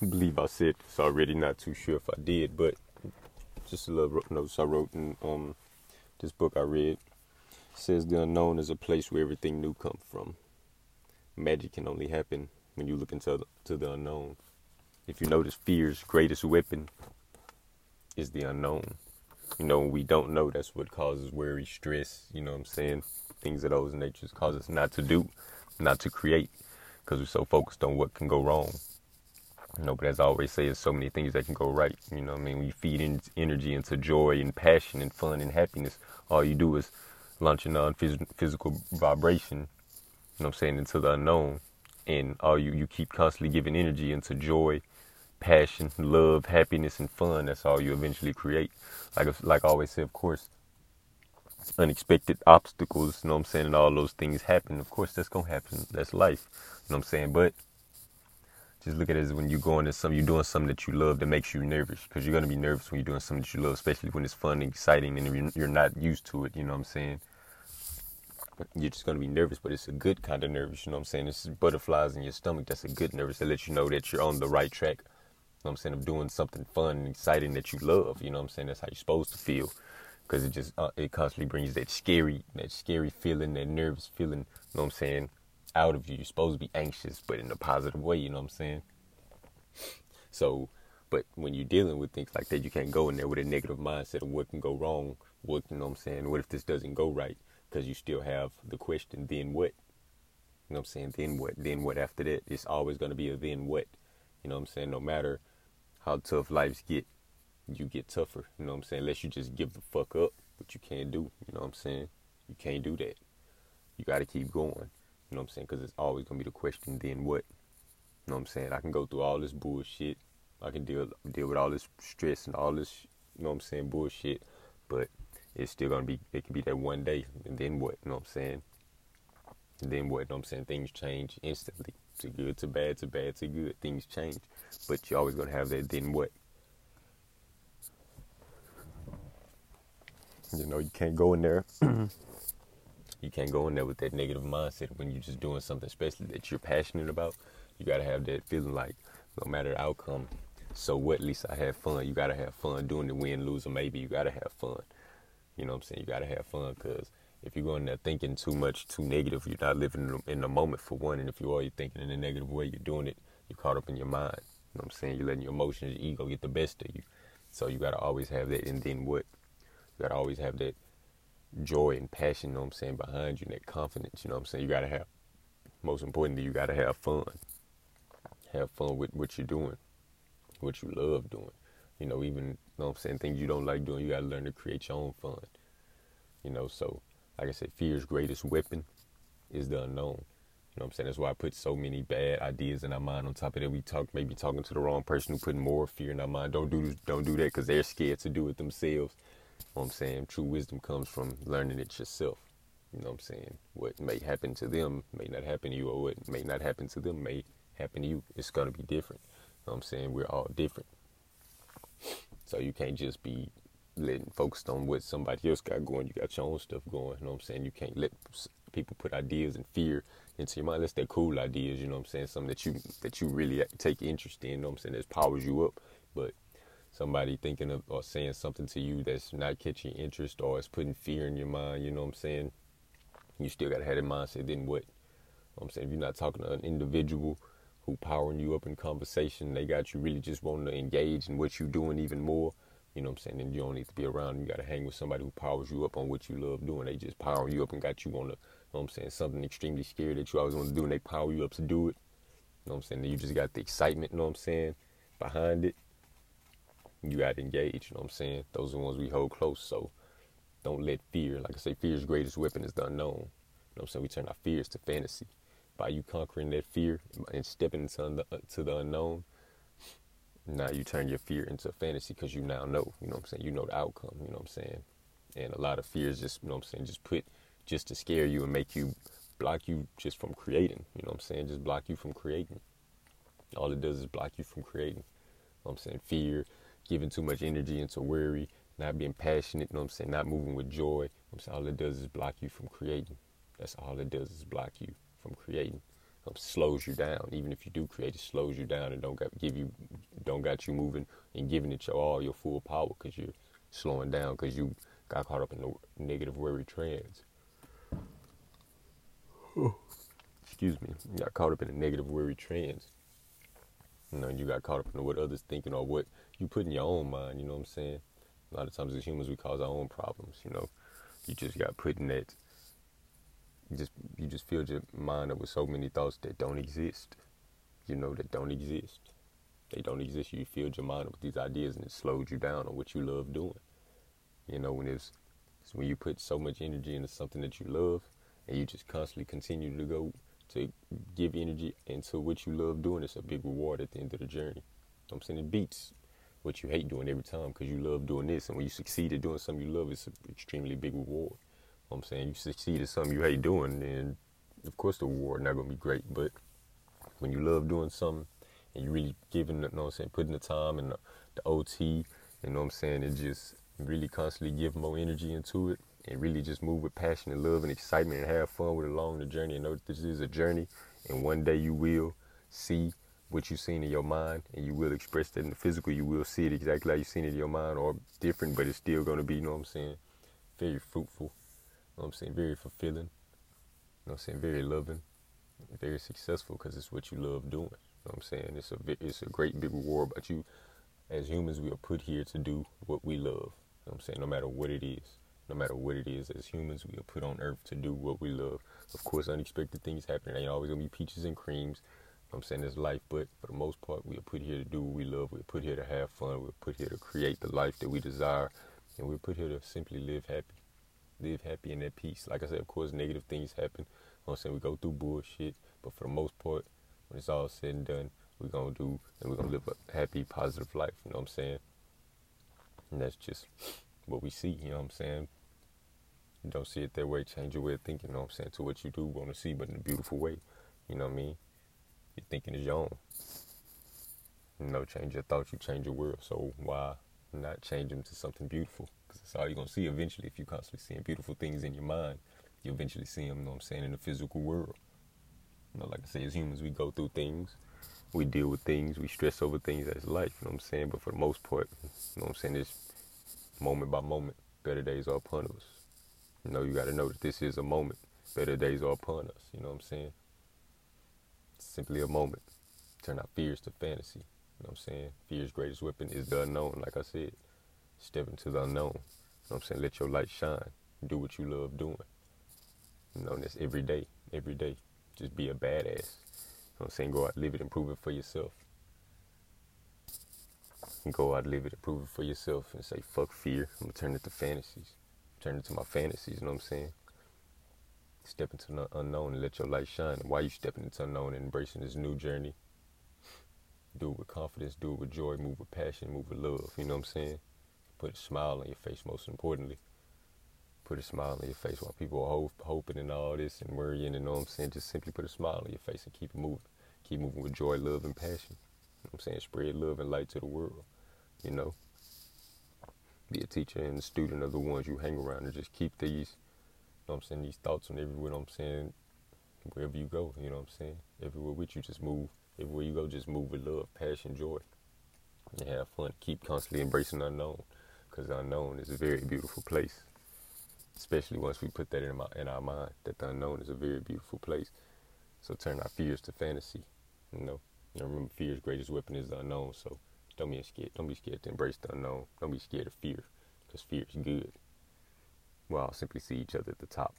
believe I said this already. Not too sure if I did, but just a little notes I wrote in um this book I read. It says the unknown is a place where everything new comes from. Magic can only happen when you look into the, to the unknown. If you notice, fear's greatest weapon is the unknown. You know, when we don't know, that's what causes worry, stress. You know what I'm saying? Things of those natures cause us not to do, not to create, because we're so focused on what can go wrong. You know, but as I always say, there's so many things that can go right. You know, I mean, when you feed in energy into joy and passion and fun and happiness, all you do is launch a non-physical vibration. You know, I'm saying into the unknown, and all you you keep constantly giving energy into joy, passion, love, happiness, and fun. That's all you eventually create. Like like I always say, of course, unexpected obstacles. You know what I'm saying, and all those things happen. Of course, that's gonna happen. That's life. You know what I'm saying, but just look at it as when you go into something, you're doing something that you love that makes you nervous because you're going to be nervous when you're doing something that you love, especially when it's fun and exciting and you're not used to it. You know what I'm saying? You're just going to be nervous, but it's a good kind of nervous. You know what I'm saying? It's butterflies in your stomach. That's a good nervous that lets you know that you're on the right track. You know what I'm saying? Of doing something fun and exciting that you love. You know what I'm saying? That's how you're supposed to feel because it just, uh, it constantly brings that scary, that scary feeling, that nervous feeling. You know what I'm saying? Out of you. You're supposed to be anxious, but in a positive way, you know what I'm saying? So, but when you're dealing with things like that, you can't go in there with a negative mindset of what can go wrong. What, you know what I'm saying? What if this doesn't go right? Because you still have the question, then what? You know what I'm saying? Then what? Then what after that? It's always going to be a then what? You know what I'm saying? No matter how tough lives get, you get tougher. You know what I'm saying? Unless you just give the fuck up, but you can't do. You know what I'm saying? You can't do that. You got to keep going. You know what I'm saying? Because it's always gonna be the question, then what? You know what I'm saying? I can go through all this bullshit. I can deal deal with all this stress and all this, you know what I'm saying, bullshit. But it's still gonna be. It could be that one day, and then what? You know what I'm saying? And then what? You know what I'm saying? Things change instantly. To good, to bad, to bad, to good. Things change. But you're always gonna have that. Then what? You know, you can't go in there You can't go in there with that negative mindset when you're just doing something especially that you're passionate about. You gotta have that feeling like no matter the outcome, so what? At least I had fun. You gotta have fun doing the win, lose, or maybe you gotta have fun. You know what I'm saying? You gotta have fun because if you're going there thinking too much, too negative, you're not living in the moment for one. And if you are, you're thinking in a negative way, you're doing it. You're caught up in your mind. You know what I'm saying? You're letting your emotions, your ego get the best of you. So you gotta always have that. And then what? You gotta always have that joy and passion, you know what I'm saying, behind you and that confidence, you know what I'm saying? You gotta have most importantly, you gotta have fun. Have fun with what you're doing, what you love doing. You know, even you know what I'm saying, things you don't like doing, you gotta learn to create your own fun. You know, so like I said, fear's greatest weapon is the unknown. You know what I'm saying? That's why I put so many bad ideas in our mind. On top of that, we talk maybe talking to the wrong person who put more fear in our mind. Don't do don't do that because they're scared to do it themselves know what I'm saying? True wisdom comes from learning it yourself. You know what I'm saying? What may happen to them may not happen to you, or what may not happen to them may happen to you. It's going to be different. You know what I'm saying? We're all different. So you can't just be letting focused on what somebody else got going. You got your own stuff going. You know what I'm saying? You can't let people put ideas and fear into your mind. Unless they're cool ideas. You know what I'm saying? Something that you that you really take interest in. You know what I'm saying? That powers you up. But somebody thinking of or saying something to you that's not catching interest or it's putting fear in your mind, you know what I'm saying? You still gotta have that mindset, then what? You know I'm saying if you're not talking to an individual who powering you up in conversation, they got you really just wanting to engage in what you're doing even more. You know what I'm saying? And you don't need to be around. You got to hang with somebody who powers you up on what you love doing. They just power you up and got you on the, you know what I'm saying, something extremely scary that you always want to do and they power you up to do it. You know what I'm saying? you just got the excitement, you know what I'm saying, behind it you got to engage. You know what I'm saying? Those are the ones we hold close. So don't let fear, like I say, fear's greatest weapon is the unknown. You know what I'm saying? We turn our fears to fantasy. By you conquering that fear and stepping into the, uh, to the unknown, now you turn your fear into fantasy because you now know. You know what I'm saying? You know the outcome. You know what I'm saying? And a lot of fears just, you know what I'm saying, just put, just to scare you and make you, block you just from creating. You know what I'm saying? Just block you from creating. All it does is block you from creating. You know what I'm saying? Fear, giving too much energy into worry, not being passionate, you know what I'm saying, not moving with joy. You know I'm saying all it does is block you from creating. That's all it does is block you from creating. um, slows you down. Even if you do create, it slows you down and don't got, give you, don't got you moving and giving it your all, your full power, because you're slowing down because you got caught up in the negative worry trends. Excuse me, you got caught up in the negative worry trends. You know, you got caught up in what others thinking or what you put in your own mind. You know what I'm saying? A lot of times as humans, we cause our own problems. You know, you just got put in that. You just you just filled your mind up with so many thoughts that don't exist. You know that don't exist. They don't exist. You filled your mind up with these ideas, and it slowed you down on what you love doing. You know, when it's, it's when you put so much energy into something that you love, and you just constantly continue to go to give energy into what you love doing, it's a big reward at the end of the journey. I'm saying it beats what you hate doing every time because you love doing this. And when you succeed at doing something you love, it's an extremely big reward. I'm saying you succeed at something you hate doing, then of course the reward not gonna be great. But when you love doing something and you really giving, you know I'm saying, putting the time and the, the OT, you know what I'm saying, and just really constantly give more energy into it and really just move with passion and love and excitement and have fun with it along the journey and know that this is a journey and one day you will see what you've seen in your mind and you will express that in the physical. You will see it exactly like you've seen it in your mind or different but it's still going to be you know what i'm saying very fruitful you know what i'm saying very fulfilling you know what i'm saying very loving very successful because it's what you love doing you know what i'm saying? It's a it's a great big reward but you as humans we are put here to do what we love you know what i'm saying no matter what it is no matter what it is. As humans, we are put on earth to do what we love. Of course, unexpected things happen. It ain't always gonna be peaches and creams. I'm saying it's life, but for the most part, we are put here to do what we love. We're put here to have fun. We're put here to create the life that we desire, and we're put here to simply live happy, live happy and at peace. Like I said, of course, negative things happen. I'm saying we go through bullshit, but for the most part, when it's all said and done, we're gonna do and we're gonna live a happy, positive life. You know what I'm saying? And that's just what we see, you know what I'm saying? You don't see it that way, change your way of thinking, you know what I'm saying, to what you do want to see, but in a beautiful way. You know what I mean? Your thinking is your own. You know, change your thoughts, you change your world. So why not change them to something beautiful? Because that's all you're going to see eventually. If you're constantly seeing beautiful things in your mind, you eventually see them, you know what I'm saying, in the physical world. You know, like I say, as humans, we go through things, we deal with things, we stress over things as life, you know what I'm saying? But for the most part, you know what I'm saying, it's moment by moment, better days are upon us. You know, you got to know that this is a moment. Better days are upon us. You know what I'm saying? It's simply a moment. Turn our fears to fantasy. You know what I'm saying? Fear's greatest weapon is the unknown, like I said. Step into the unknown. You know what I'm saying? Let your light shine. Do what you love doing. You know, that's every day. Every day. Just be a badass. You know what I'm saying? Go out, live it, and prove it for yourself. Go out, live it, and prove it for yourself, and say, fuck fear. I'm to turn it to fantasies turn it to my fantasies, you know what I'm saying? Step into the unknown and let your light shine. Why you stepping into unknown and embracing this new journey, do it with confidence, do it with joy, move with passion, move with love, you know what I'm saying? Put a smile on your face, most importantly. Put a smile on your face while people are hope, hoping and all this and worrying, you know what I'm saying? Just simply put a smile on your face and keep moving. Keep moving with joy, love, and passion. I'm saying? Spread love and light to the world, you know? be a teacher and a student of the ones you hang around and just keep these, you know I'm saying, these thoughts on everywhere, you know I'm saying, wherever you go, you know what I'm saying, everywhere with you, just move, everywhere you go, just move with love, passion, joy, and have fun. Keep constantly embracing the unknown, because the unknown is a very beautiful place, especially once we put that in, my, in our mind, that the unknown is a very beautiful place. So turn our fears to fantasy, you know. Remember, fear's greatest weapon is the unknown, so don't be scared. Don't be scared to embrace the unknown. Don't be scared of fear, because fear is good. We'll all simply see each other at the top.